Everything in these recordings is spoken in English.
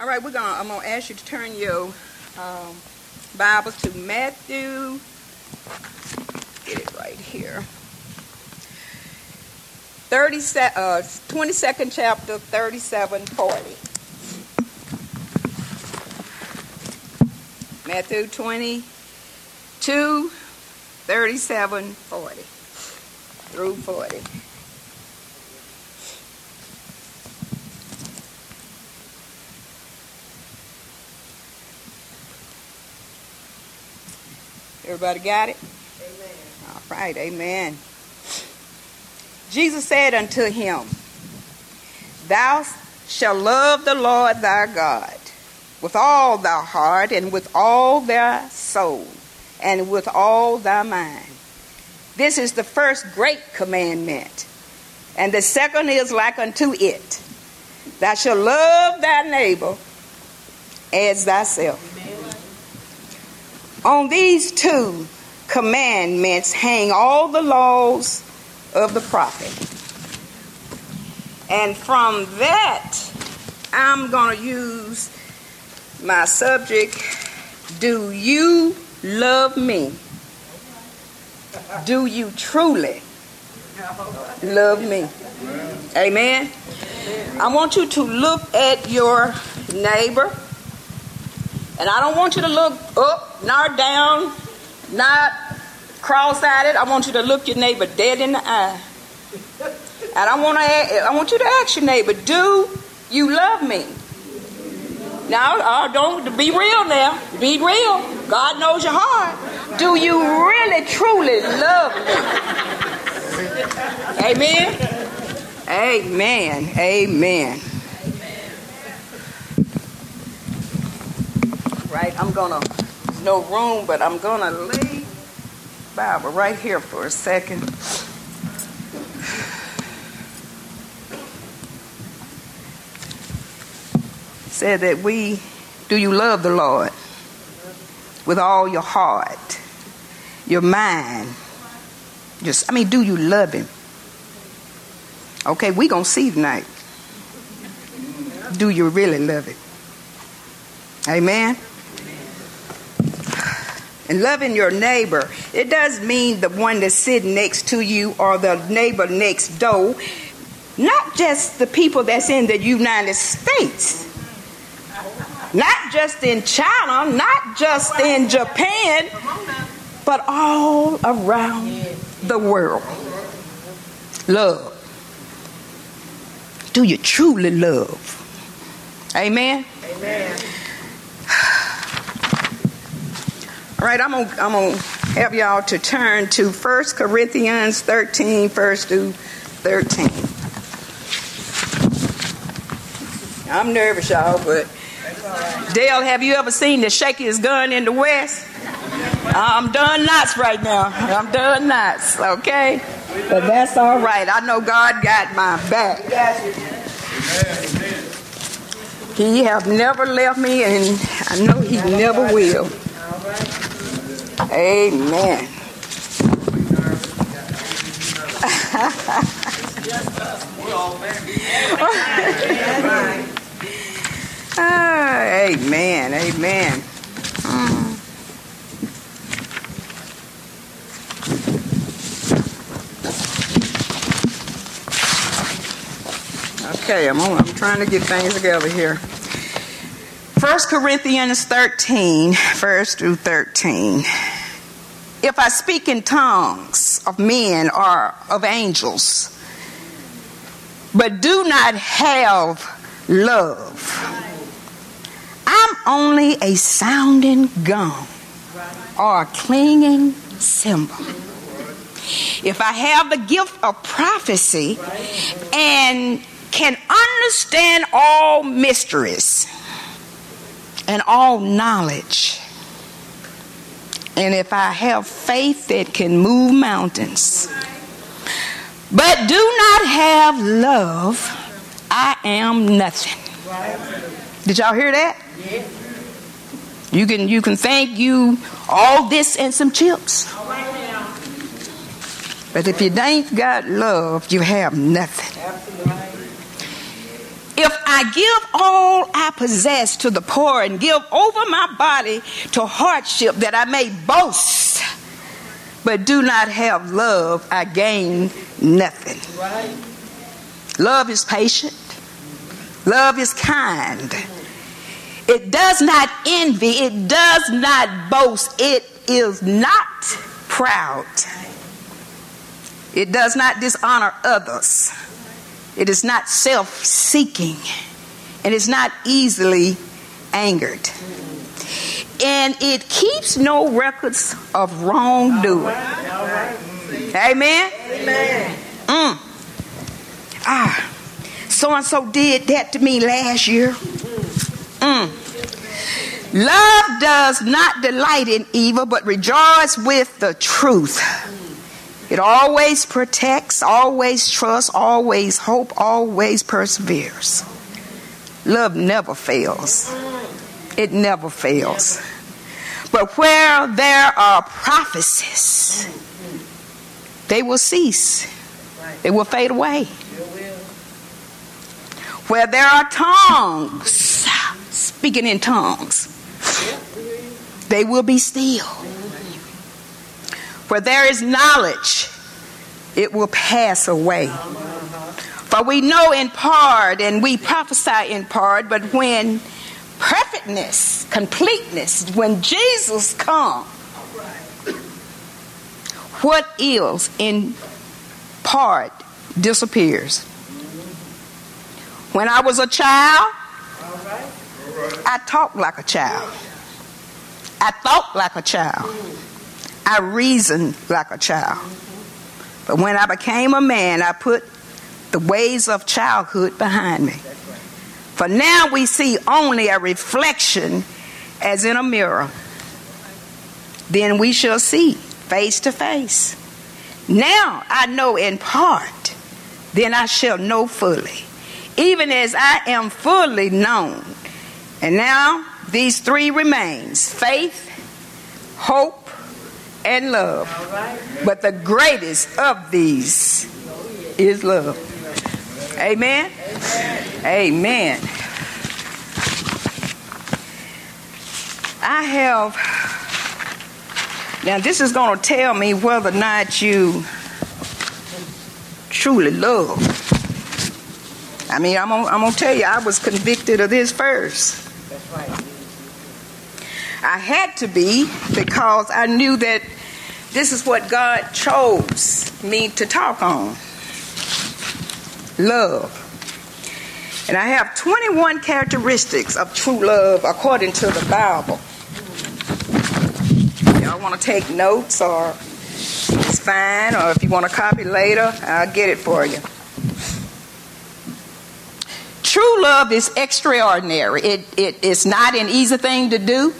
All right, we're gonna. I'm gonna ask you to turn your um, Bibles to Matthew. Get it right here. 30, uh, 22nd chapter, 37, 40. Matthew 22, 37, 40 through 40. Everybody got it? Amen. All right, amen. Jesus said unto him, Thou shalt love the Lord thy God with all thy heart and with all thy soul and with all thy mind. This is the first great commandment. And the second is like unto it Thou shalt love thy neighbor as thyself. On these two commandments hang all the laws of the prophet. And from that, I'm going to use my subject Do you love me? Do you truly love me? Amen. I want you to look at your neighbor. And I don't want you to look up, nor down, not cross-eyed. I want you to look your neighbor dead in the eye. And I want to I want you to ask your neighbor, do you love me? Now, uh, don't be real now. Be real. God knows your heart. Do you really, truly love me? Amen. Amen. Amen. Right, I'm gonna. There's no room, but I'm gonna lay Bible right here for a second. said that we, do you love the Lord with all your heart, your mind? Just, I mean, do you love Him? Okay, we gonna see tonight. Do you really love it? Amen. And loving your neighbor, it does mean the one that's sitting next to you or the neighbor next door, not just the people that's in the United States not just in China, not just in Japan, but all around the world. Love. Do you truly love? Amen? Amen. All right, I'm gonna, I'm gonna have y'all to turn to 1 Corinthians 13, first through 13. I'm nervous, y'all, but Dale, have you ever seen the shakiest gun in the West? I'm done knots right now. I'm done knots, okay? But that's all right. I know God got my back. He have never left me, and I know He never will. Amen. Ah, amen. Amen. Mm. Okay, I'm, on, I'm trying to get things together here. 1 Corinthians 13, verse through 13. If I speak in tongues of men or of angels, but do not have love, I'm only a sounding gong or a clinging cymbal. If I have the gift of prophecy and can understand all mysteries and all knowledge, and if I have faith that can move mountains, but do not have love, I am nothing. Did y'all hear that? You can you can thank you all this and some chips. But if you ain't got love, you have nothing. I give all I possess to the poor and give over my body to hardship that I may boast, but do not have love, I gain nothing. Right. Love is patient, love is kind. It does not envy, it does not boast, it is not proud. It does not dishonor others. It is not self seeking. And It is not easily angered. And it keeps no records of wrongdoing. Amen? Amen. Mm. Ah, so and so did that to me last year. Mm. Love does not delight in evil, but rejoice with the truth. It always protects, always trusts, always hope, always perseveres. Love never fails. It never fails. But where there are prophecies, they will cease. They will fade away. Where there are tongues, speaking in tongues, they will be still. Where there is knowledge, it will pass away. For we know in part and we prophesy in part, but when perfectness, completeness, when Jesus comes, what is in part disappears. When I was a child, I talked like a child. I thought like a child. I reasoned like a child. But when I became a man, I put the ways of childhood behind me. For now we see only a reflection as in a mirror. Then we shall see face to face. Now I know in part, then I shall know fully, even as I am fully known. And now these three remains faith, hope, and love. But the greatest of these is love. Amen? Amen. I have, now this is going to tell me whether or not you truly love. I mean, I'm gonna, tell you, I was convicted of this first. I had to be because I knew that this is what God chose me to talk on love. And I have 21 characteristics of true love according to the Bible. Y'all want to take notes or it's fine, or if you want to copy later, I'll get it for you. True love is extraordinary. It, it, it's not an easy thing to do.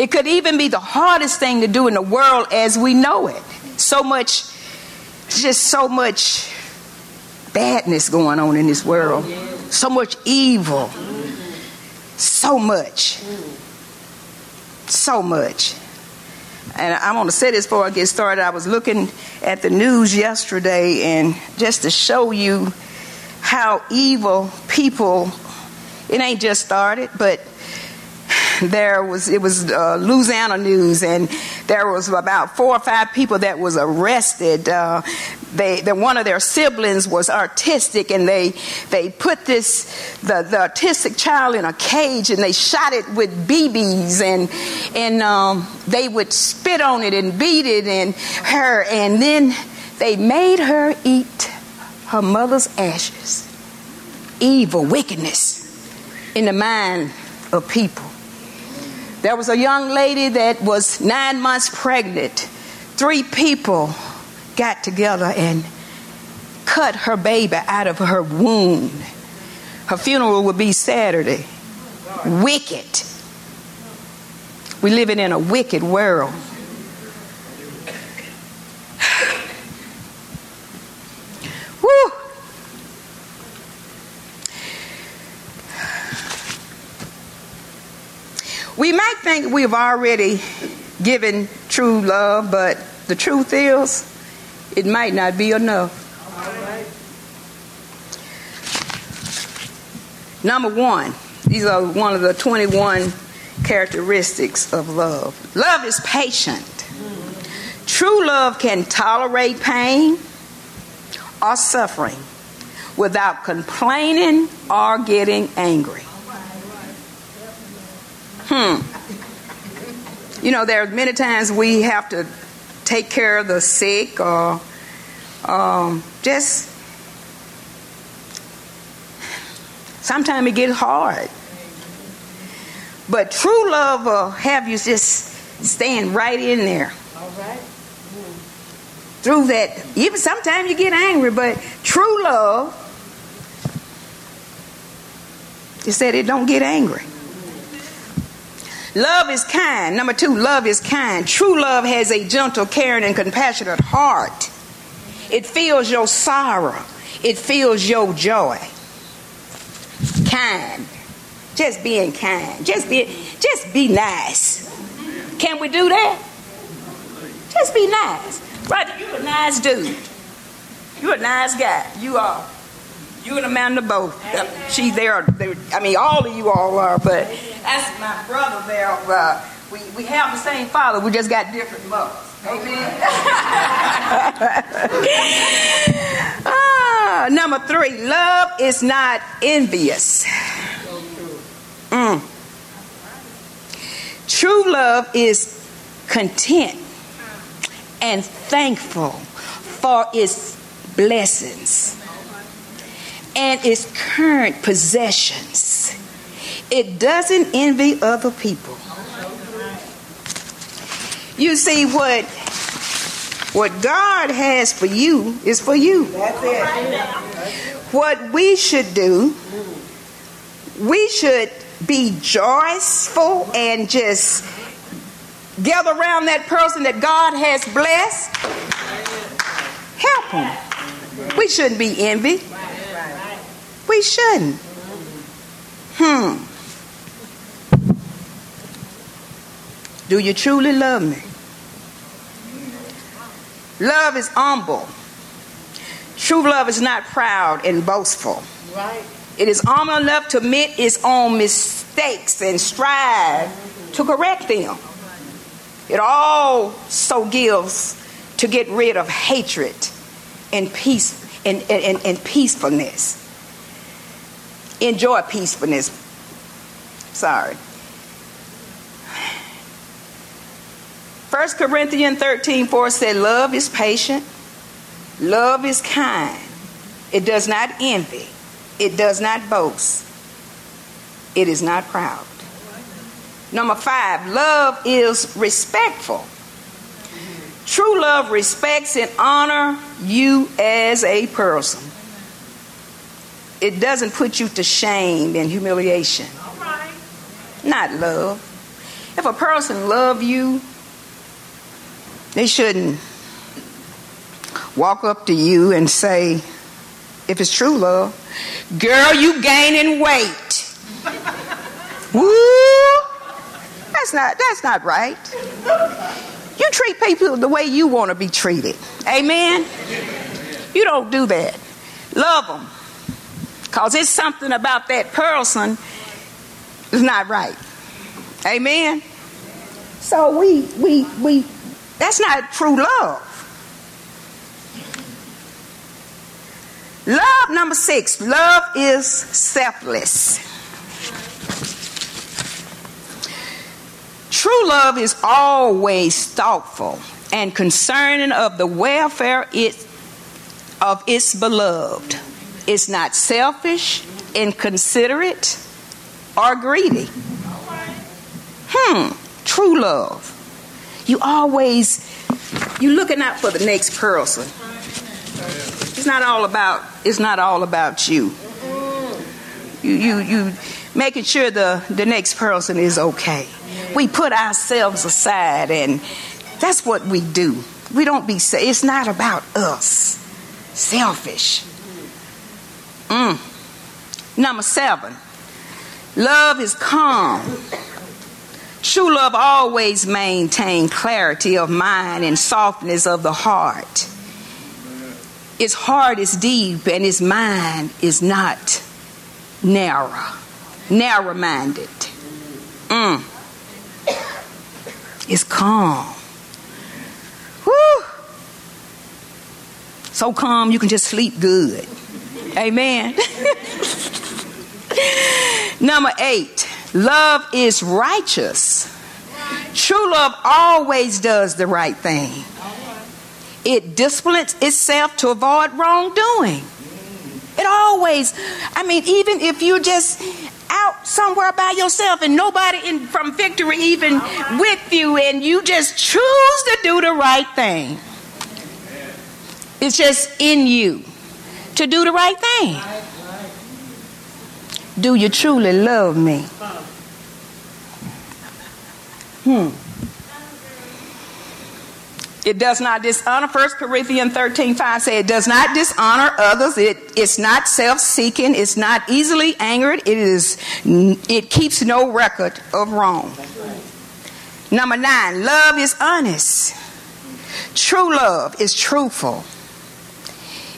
It could even be the hardest thing to do in the world as we know it. So much, just so much badness going on in this world. So much evil. So much. So much. And I'm going to say this before I get started. I was looking at the news yesterday, and just to show you how evil people, it ain't just started, but there was it was uh, Louisiana news, and there was about four or five people that was arrested. Uh, they, the, one of their siblings was artistic, and they they put this the, the artistic child in a cage, and they shot it with BBs, and and um, they would spit on it and beat it, and her, and then they made her eat her mother's ashes. Evil, wickedness in the mind of people. There was a young lady that was nine months pregnant. Three people got together and cut her baby out of her womb. Her funeral would be Saturday. Wicked. We living in a wicked world. Woo! We might think we've already given true love, but the truth is, it might not be enough. Number one, these are one of the 21 characteristics of love. Love is patient. True love can tolerate pain or suffering without complaining or getting angry. Hmm. You know, there are many times we have to take care of the sick or um, just sometimes it gets hard. But true love will have you just stand right in there. All right. Through that, even sometimes you get angry, but true love, it said it don't get angry. Love is kind. Number two, love is kind. True love has a gentle, caring, and compassionate heart. It feels your sorrow. It feels your joy. Kind. Just being kind. Just be just be nice. Can we do that? Just be nice. Roger, you're a nice dude. You're a nice guy. You are. You and Amanda both. She's there. I mean, all of you all are, but that's my brother there. Uh, we, we have the same father. We just got different mothers. Amen. ah, number three, love is not envious. Mm. True love is content and thankful for its blessings and its current possessions. It doesn't envy other people. You see what what God has for you is for you. That's it. What we should do, we should be joyful and just gather around that person that God has blessed. Help them. We shouldn't be envy. We shouldn't. Hmm. Do you truly love me? Love is humble. True love is not proud and boastful. Right. It is humble enough to admit its own mistakes and strive to correct them. It also gives to get rid of hatred and peace and, and, and peacefulness. Enjoy peacefulness. Sorry. 1 Corinthians 13 4 said, Love is patient, love is kind, it does not envy, it does not boast, it is not proud. Number five, love is respectful. True love respects and honor you as a person. It doesn't put you to shame and humiliation. Not love. If a person love you, they shouldn't walk up to you and say, if it's true love, girl, you gaining weight. Woo! That's not that's not right. You treat people the way you want to be treated. Amen. You don't do that. Love them. Cause it's something about that person is not right. Amen. So we we we that's not true love. Love number six. Love is selfless. True love is always thoughtful and concerning of the welfare it, of its beloved. It's not selfish, inconsiderate, or greedy. Hmm, true love. You always you looking out for the next person. It's not all about it's not all about you. You you you making sure the the next person is okay. We put ourselves aside and that's what we do. We don't be it's not about us. Selfish. Mm. Number 7. Love is calm True love always maintains clarity of mind and softness of the heart. Its heart is deep and its mind is not narrow, narrow minded. Mm. It's calm. So calm you can just sleep good. Amen. Number eight, love is righteous. True love always does the right thing. It disciplines itself to avoid wrongdoing. It always, I mean, even if you just out somewhere by yourself and nobody in, from victory even with you and you just choose to do the right thing. It's just in you to do the right thing. Do you truly love me? Hmm. It does not dishonor. 1 Corinthians 13 5 say it does not dishonor others. It, it's not self seeking. It's not easily angered. It, is, it keeps no record of wrong. Number nine, love is honest. True love is truthful.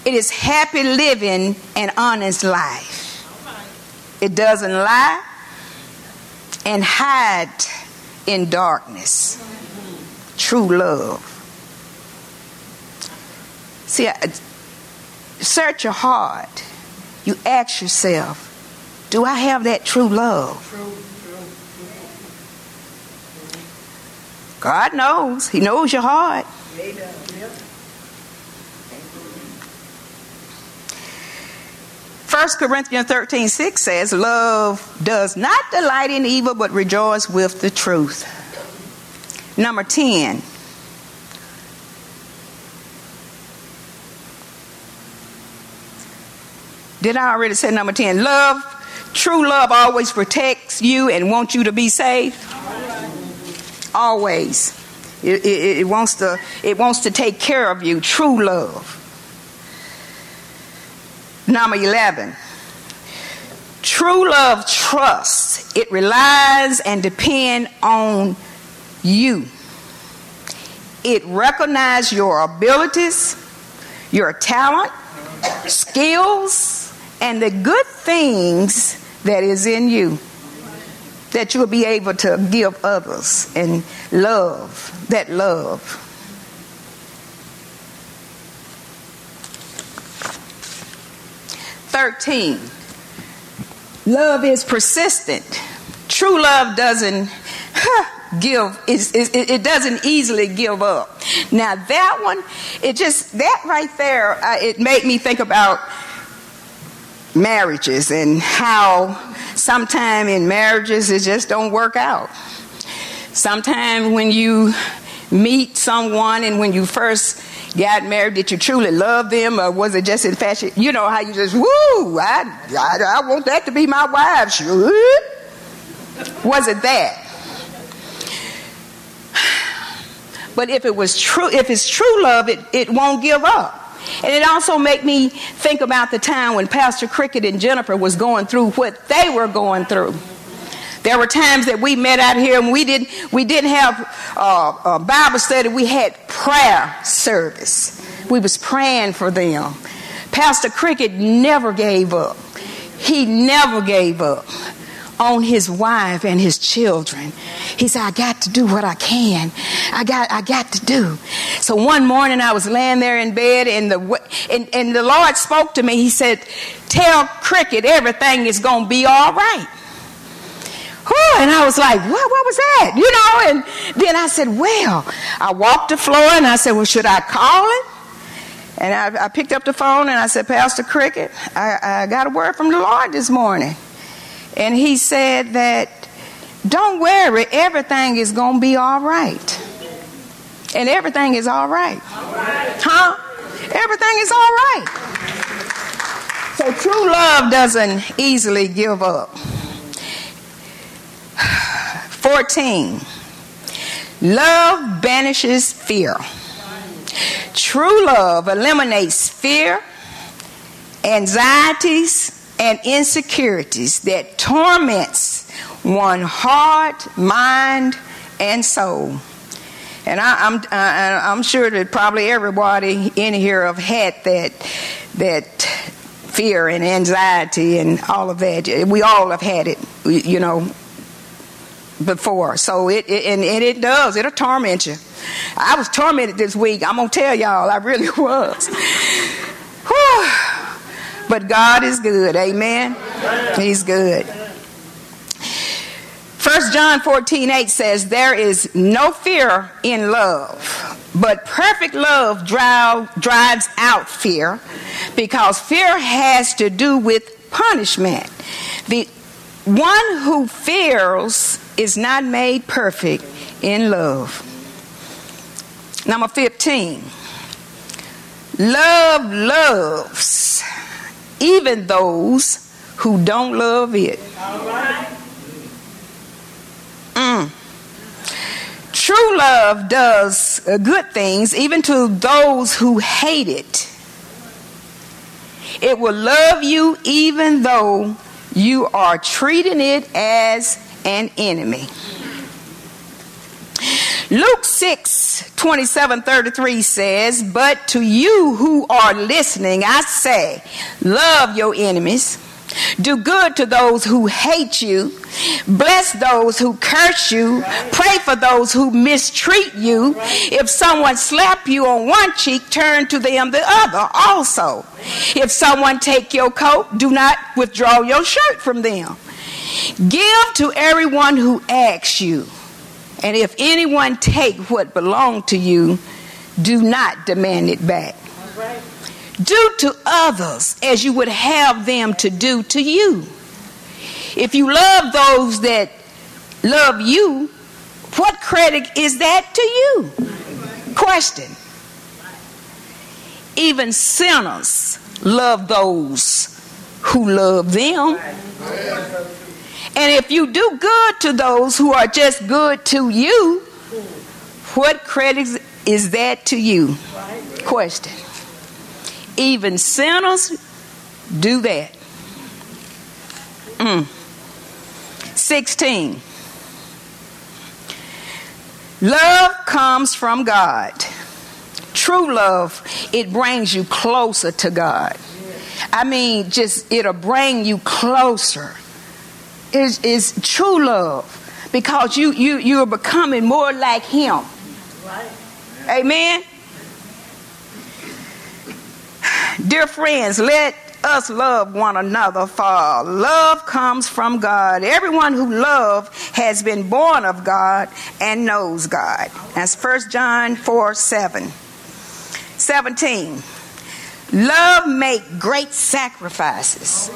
It is happy living an honest life. It doesn't lie and hide in darkness. True love. See, search your heart. You ask yourself, do I have that true love? God knows. He knows your heart. 1 Corinthians 13 6 says, Love does not delight in evil, but rejoice with the truth. Number 10. Did I already say number 10? Love, true love always protects you and wants you to be safe. Always. It, it, it, wants to, it wants to take care of you. True love. Number 11. True love trusts. It relies and depends on you. It recognizes your abilities, your talent, skills, and the good things that is in you that you'll be able to give others and love that love. 13. Love is persistent. True love doesn't give, it, it, doesn't easily give up. Now, that one, it just, that right there, uh, it made me think about marriages and how sometimes in marriages it just don't work out. Sometimes when you meet someone and when you first got married, did you truly love them, or was it just in fashion? You know how you just woo, I, I, I want that to be my wife. Was it that? But if it was true, if it's true love, it, it won't give up. And it also made me think about the time when Pastor Cricket and Jennifer was going through what they were going through. There were times that we met out here and we didn't we didn't have uh, a Bible study. We had prayer service. We was praying for them. Pastor Cricket never gave up. He never gave up on his wife and his children. He said, I got to do what I can. I got, I got to do. So one morning I was laying there in bed and the, and, and the Lord spoke to me. He said, tell Cricket everything is going to be all right. Whew, and I was like, what, what was that? You know, and then I said, well, I walked the floor and I said, well, should I call him? And I, I picked up the phone and I said, Pastor Cricket, I, I got a word from the Lord this morning. And he said that, don't worry, everything is going to be all right. And everything is all right. all right. Huh? Everything is all right. So true love doesn't easily give up. 14. Love banishes fear. True love eliminates fear, anxieties, and insecurities that torments one heart, mind, and soul. And I, am I'm, I'm sure that probably everybody in here have had that that fear and anxiety and all of that. We all have had it, you know, before. So it, it and, and it does. It'll torment you. I was tormented this week. I'm gonna tell y'all, I really was. but God is good. Amen. He's good. First John 14, 8 says, There is no fear in love, but perfect love drive, drives out fear because fear has to do with punishment. The one who fears is not made perfect in love. Number 15. Love loves even those who don't love it. Mm. True love does good things even to those who hate it. It will love you even though you are treating it as an enemy. Luke 6 27 33 says, But to you who are listening, I say, love your enemies. Do good to those who hate you. Bless those who curse you. Pray for those who mistreat you. If someone slap you on one cheek, turn to them the other also. If someone take your coat, do not withdraw your shirt from them. Give to everyone who asks you. And if anyone take what belong to you, do not demand it back. Do to others as you would have them to do to you. If you love those that love you, what credit is that to you? Question. Even sinners love those who love them. And if you do good to those who are just good to you, what credit is that to you? Question. Even sinners do that. Mm. 16. Love comes from God. True love, it brings you closer to God. I mean, just it'll bring you closer is, is true love because you, you, you're becoming more like Him. Right. Amen. Dear friends, let us love one another, for love comes from God. Everyone who loves has been born of God and knows God. That's 1 John 4 7. 17. Love make great sacrifices.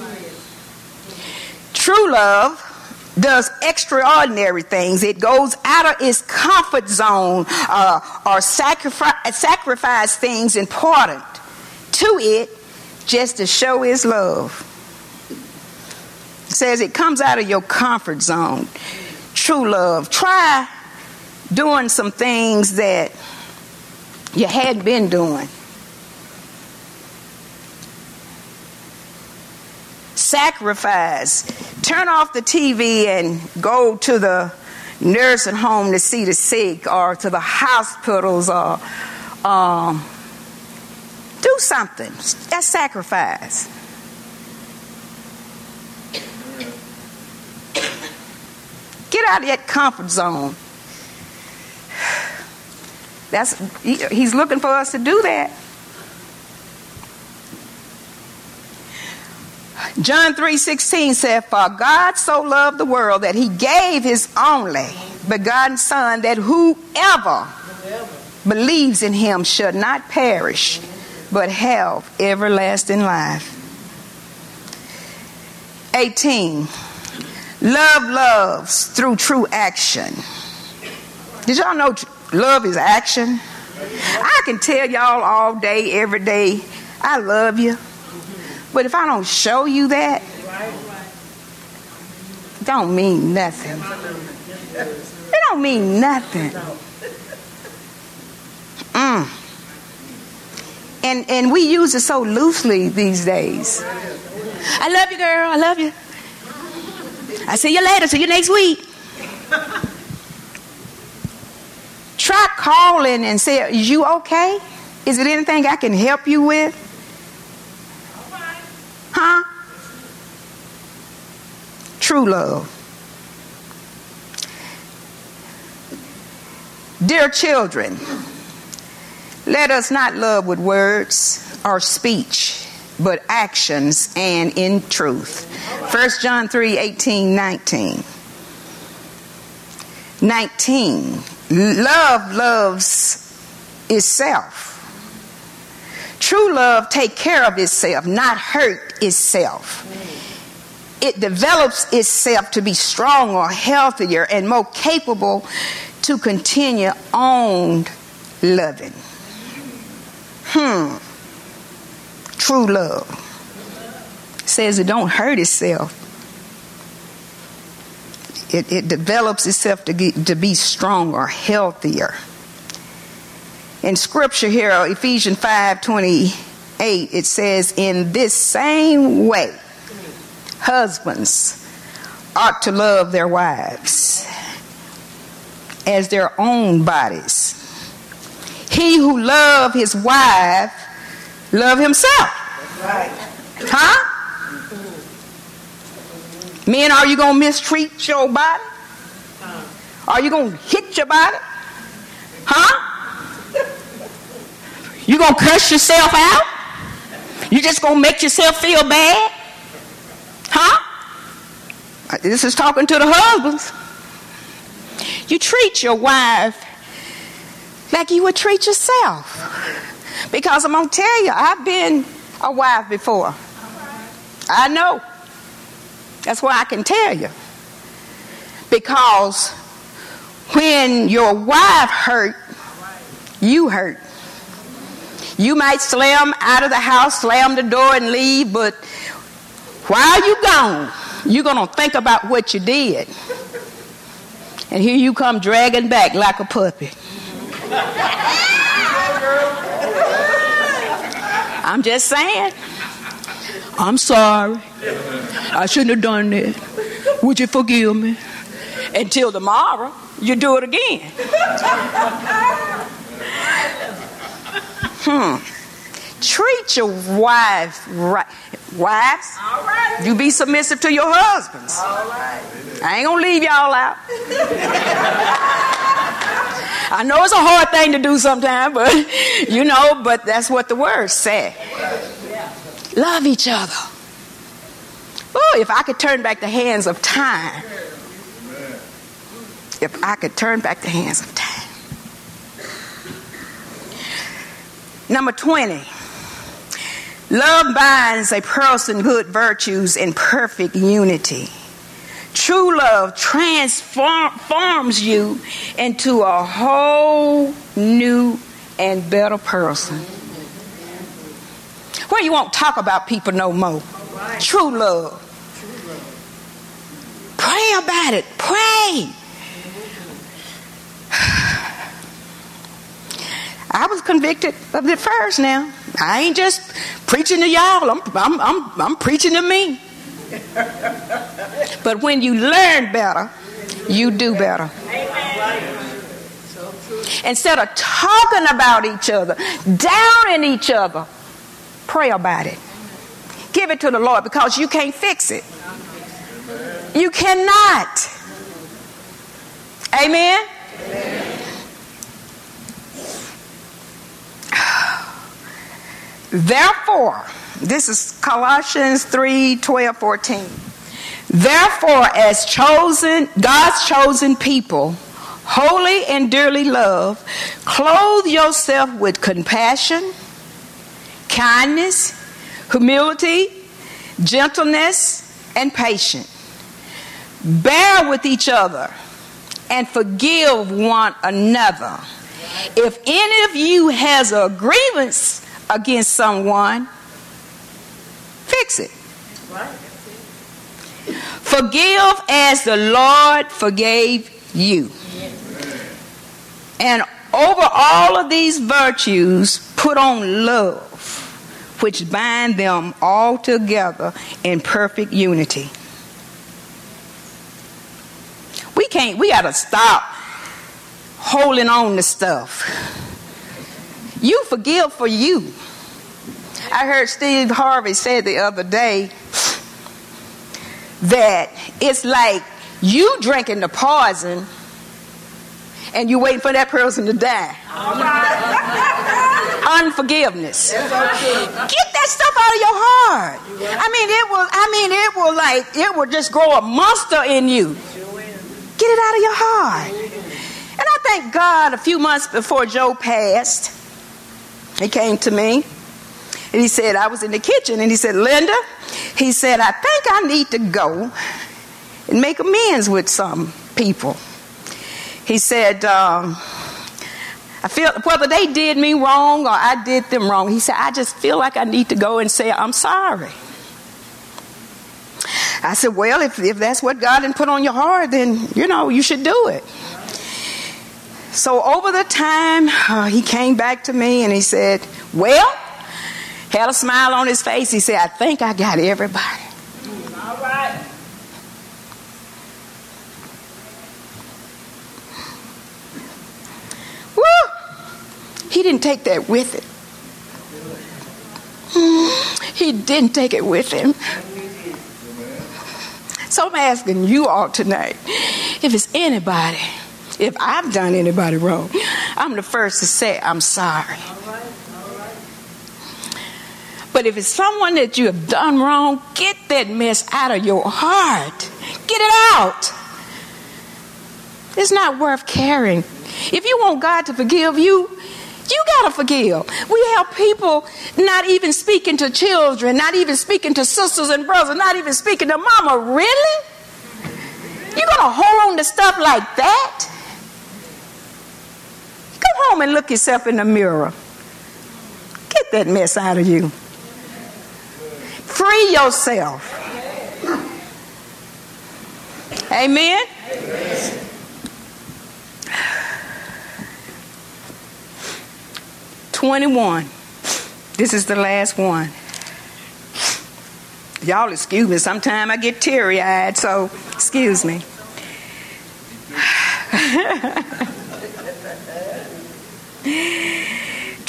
True love does extraordinary things. It goes out of its comfort zone uh, or sacrifice, sacrifice things important to it just to show his love. It says it comes out of your comfort zone. True love. Try doing some things that you hadn't been doing. sacrifice. Turn off the TV and go to the nursing home to see the sick or to the hospitals or um, do something. That's sacrifice. Get out of that comfort zone. That's he's looking for us to do that. John 3:16 said, "For God so loved the world that he gave his only begotten son that whoever believes in him should not perish but have everlasting life." 18 Love loves through true action. Did y'all know love is action? I can tell y'all all day, every day, I love you. But if I don't show you that, don't mean nothing. It don't mean nothing. Mm. And and we use it so loosely these days. I love you, girl. I love you. I see you later. See you next week. Try calling and say, "Is you okay? Is it anything I can help you with?" Huh? True love. Dear children, let us not love with words or speech, but actions and in truth. 1 John 3 18, 19. 19. Love loves itself. True love take care of itself, not hurt itself. It develops itself to be stronger, healthier, and more capable to continue on loving. Hmm. True love says it don't hurt itself. It, it develops itself to, get, to be stronger, healthier. In scripture here, Ephesians 5 28, it says, In this same way, husbands ought to love their wives as their own bodies. He who love his wife love himself. Right. Huh? Men, are you going to mistreat your body? Are you going to hit your body? Huh? You going to curse yourself out? You just going to make yourself feel bad? Huh? This is talking to the husbands. You treat your wife like you would treat yourself. Because I'm going to tell you, I've been a wife before. I know. That's why I can tell you. Because when your wife hurt, you hurt. You might slam out of the house, slam the door, and leave, but while you're gone, you're going to think about what you did. And here you come dragging back like a puppy. I'm just saying. I'm sorry. I shouldn't have done that. Would you forgive me? Until tomorrow, you do it again. hmm. Treat your wife right. Wives, right. you be submissive to your husbands. I ain't gonna leave y'all out. I know it's a hard thing to do sometimes, but you know, but that's what the words say. Love each other. Oh, if I could turn back the hands of time. If I could turn back the hands of time. Number 20. Love binds a person good virtues in perfect unity. True love transforms you into a whole new and better person. Where you won't talk about people no more. True love. Pray about it. Pray. I was convicted of it first now. I ain't just preaching to y'all, I'm, I'm, I'm, I'm preaching to me. But when you learn better, you do better. Instead of talking about each other, downing each other, pray about it. Give it to the Lord because you can't fix it. You cannot. Amen? Therefore, this is Colossians 3 12, 14. Therefore, as chosen, God's chosen people, holy and dearly loved, clothe yourself with compassion, kindness, humility, gentleness, and patience. Bear with each other and forgive one another. If any of you has a grievance against someone, fix it. Forgive as the Lord forgave you. And over all of these virtues, put on love, which bind them all together in perfect unity. We can't, we got to stop holding on to stuff. You forgive for you. I heard Steve Harvey say the other day that it's like you drinking the poison and you waiting for that person to die. Unforgiveness. Get that stuff out of your heart. I mean, it will. I mean, it will like it will just grow a monster in you. Get it out of your heart. And I thank God. A few months before Joe passed, he came to me and he said, I was in the kitchen, and he said, Linda, he said, I think I need to go and make amends with some people. He said, um, I feel whether they did me wrong or I did them wrong. He said, I just feel like I need to go and say, I'm sorry. I said, Well, if, if that's what God had put on your heart, then, you know, you should do it. So over the time, uh, he came back to me and he said, Well, had a smile on his face. He said, I think I got everybody. All right. Woo! He didn't take that with him. Mm-hmm. He didn't take it with him. So I'm asking you all tonight if it's anybody, if I've done anybody wrong, I'm the first to say I'm sorry. But if it's someone that you have done wrong, get that mess out of your heart. Get it out. It's not worth caring. If you want God to forgive you, you got to forgive. We have people not even speaking to children, not even speaking to sisters and brothers, not even speaking to mama. Really? You're going to hold on to stuff like that? Go home and look yourself in the mirror. Get that mess out of you. Free yourself. Amen? Twenty-one. This is the last one. Y'all excuse me. Sometimes I get teary-eyed, so excuse me.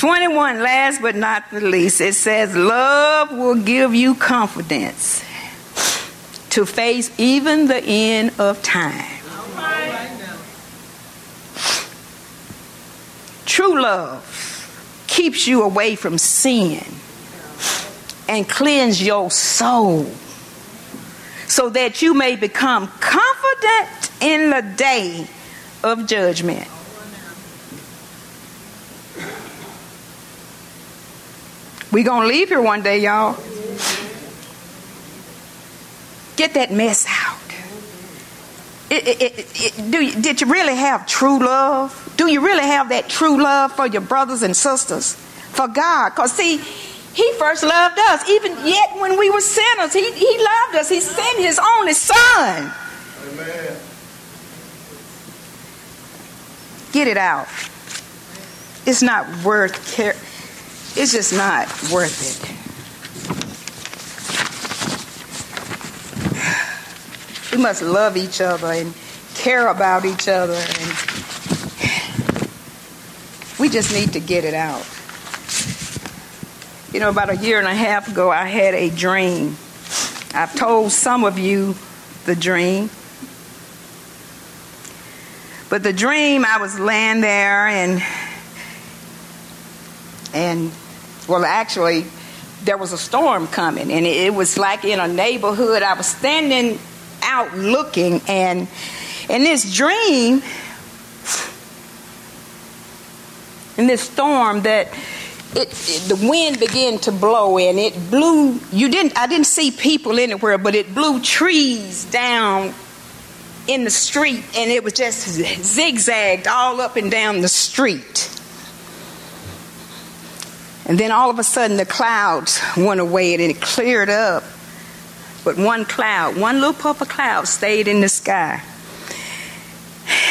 21, last but not the least, it says, Love will give you confidence to face even the end of time. True love keeps you away from sin and cleanse your soul so that you may become confident in the day of judgment. We gonna leave here one day, y'all. Get that mess out. It, it, it, do you, did you really have true love? Do you really have that true love for your brothers and sisters? For God? Because, see, He first loved us. Even yet when we were sinners, He, he loved us. He sent His only Son. Amen. Get it out. It's not worth care. It's just not worth it. We must love each other and care about each other and we just need to get it out. You know, about a year and a half ago, I had a dream. I've told some of you the dream. But the dream, I was laying there and and well, actually, there was a storm coming, and it was like in a neighborhood. I was standing out looking, and in this dream, in this storm, that it, it, the wind began to blow, and it blew. You didn't. I didn't see people anywhere, but it blew trees down in the street, and it was just zigzagged all up and down the street. And then all of a sudden the clouds went away and it cleared up. But one cloud, one little puff of cloud stayed in the sky.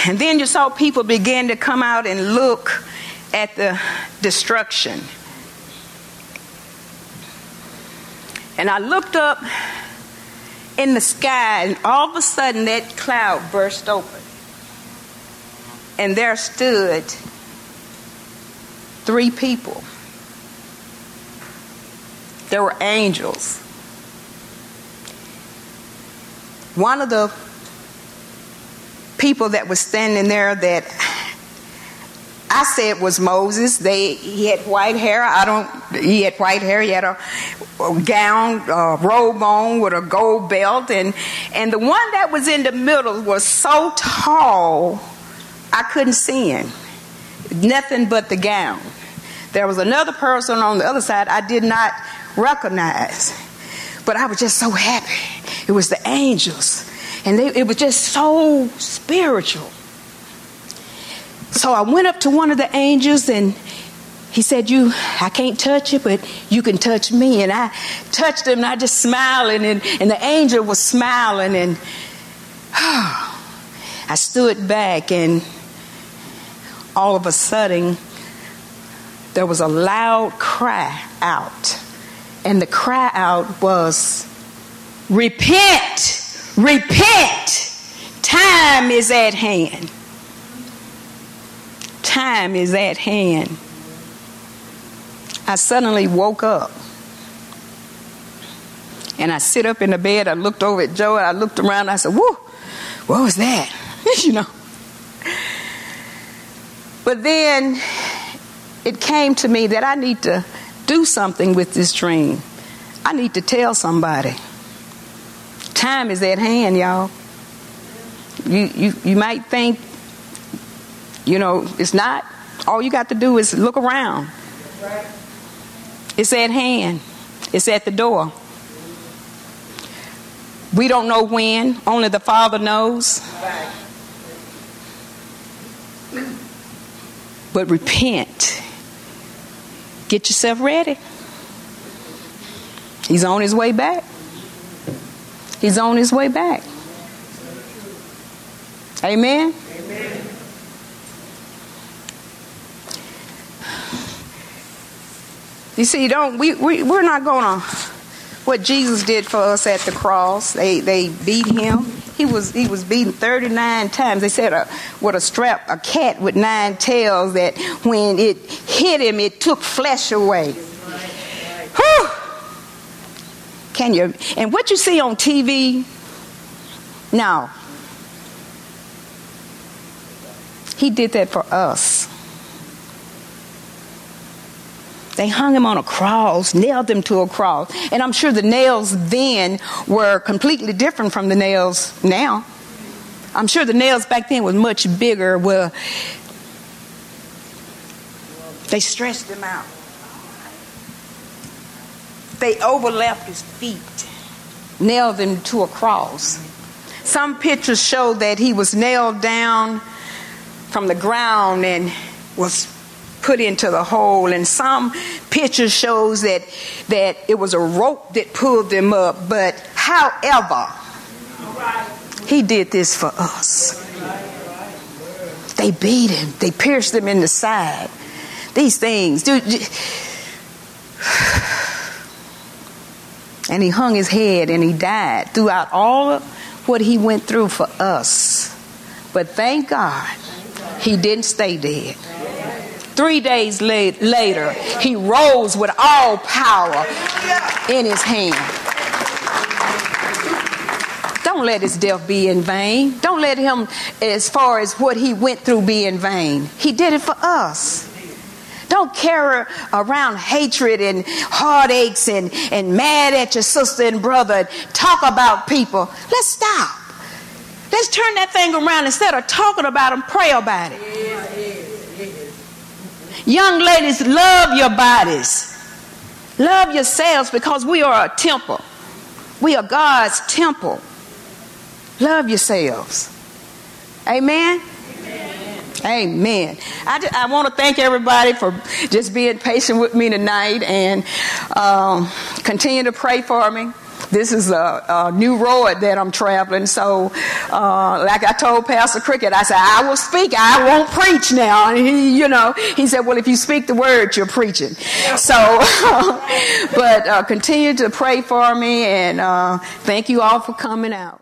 And then you saw people begin to come out and look at the destruction. And I looked up in the sky, and all of a sudden that cloud burst open. And there stood three people There were angels. One of the people that was standing there that I said was Moses. They he had white hair. I don't. He had white hair. He had a, a gown, a robe on with a gold belt, and and the one that was in the middle was so tall, I couldn't see him. Nothing but the gown. There was another person on the other side I did not recognize, but I was just so happy. It was the angels, and they, it was just so spiritual. So I went up to one of the angels and he said, You, I can't touch you, but you can touch me. And I touched him and I just smiling and, and the angel was smiling and oh, I stood back and all of a sudden there was a loud cry out. And the cry out was, Repent! Repent! Time is at hand time is at hand. I suddenly woke up. And I sit up in the bed, I looked over at Joe, and I looked around, I said, Whoa, what was that? you know. But then it came to me that I need to do something with this dream. I need to tell somebody. Time is at hand, y'all. You, you, you might think you know, it's not. All you got to do is look around. It's at hand, it's at the door. We don't know when, only the Father knows. But repent. Get yourself ready. He's on his way back. He's on his way back. Amen. Amen. You see, don't we, we we're not gonna what Jesus did for us at the cross. They they beat him. He was he was beaten 39 times. They said a, with a strap, a cat with nine tails that when it hit him, it took flesh away. Whew. Can you? And what you see on TV? No. He did that for us. They hung him on a cross, nailed him to a cross. And I'm sure the nails then were completely different from the nails now. I'm sure the nails back then was much bigger. Well, they stretched him out. They overlapped his feet, nailed him to a cross. Some pictures show that he was nailed down from the ground and was put into the hole. And some picture shows that that it was a rope that pulled them up. But however he did this for us. They beat him. They pierced him in the side. These things dude and he hung his head and he died throughout all of what he went through for us. But thank god he didn't stay dead Three days later, he rose with all power in his hand. Don't let his death be in vain. Don't let him, as far as what he went through, be in vain. He did it for us. Don't carry around hatred and heartaches and, and mad at your sister and brother. Talk about people. Let's stop. Let's turn that thing around. Instead of talking about them, pray about it. Young ladies, love your bodies. Love yourselves because we are a temple. We are God's temple. Love yourselves. Amen. Amen. I, just, I want to thank everybody for just being patient with me tonight and um, continue to pray for me this is a, a, new road that I'm traveling. So, uh, like I told Pastor Cricket, I said, I will speak, I won't preach now. And he, you know, he said, well, if you speak the word, you're preaching. So, but uh, continue to pray for me and uh, thank you all for coming out.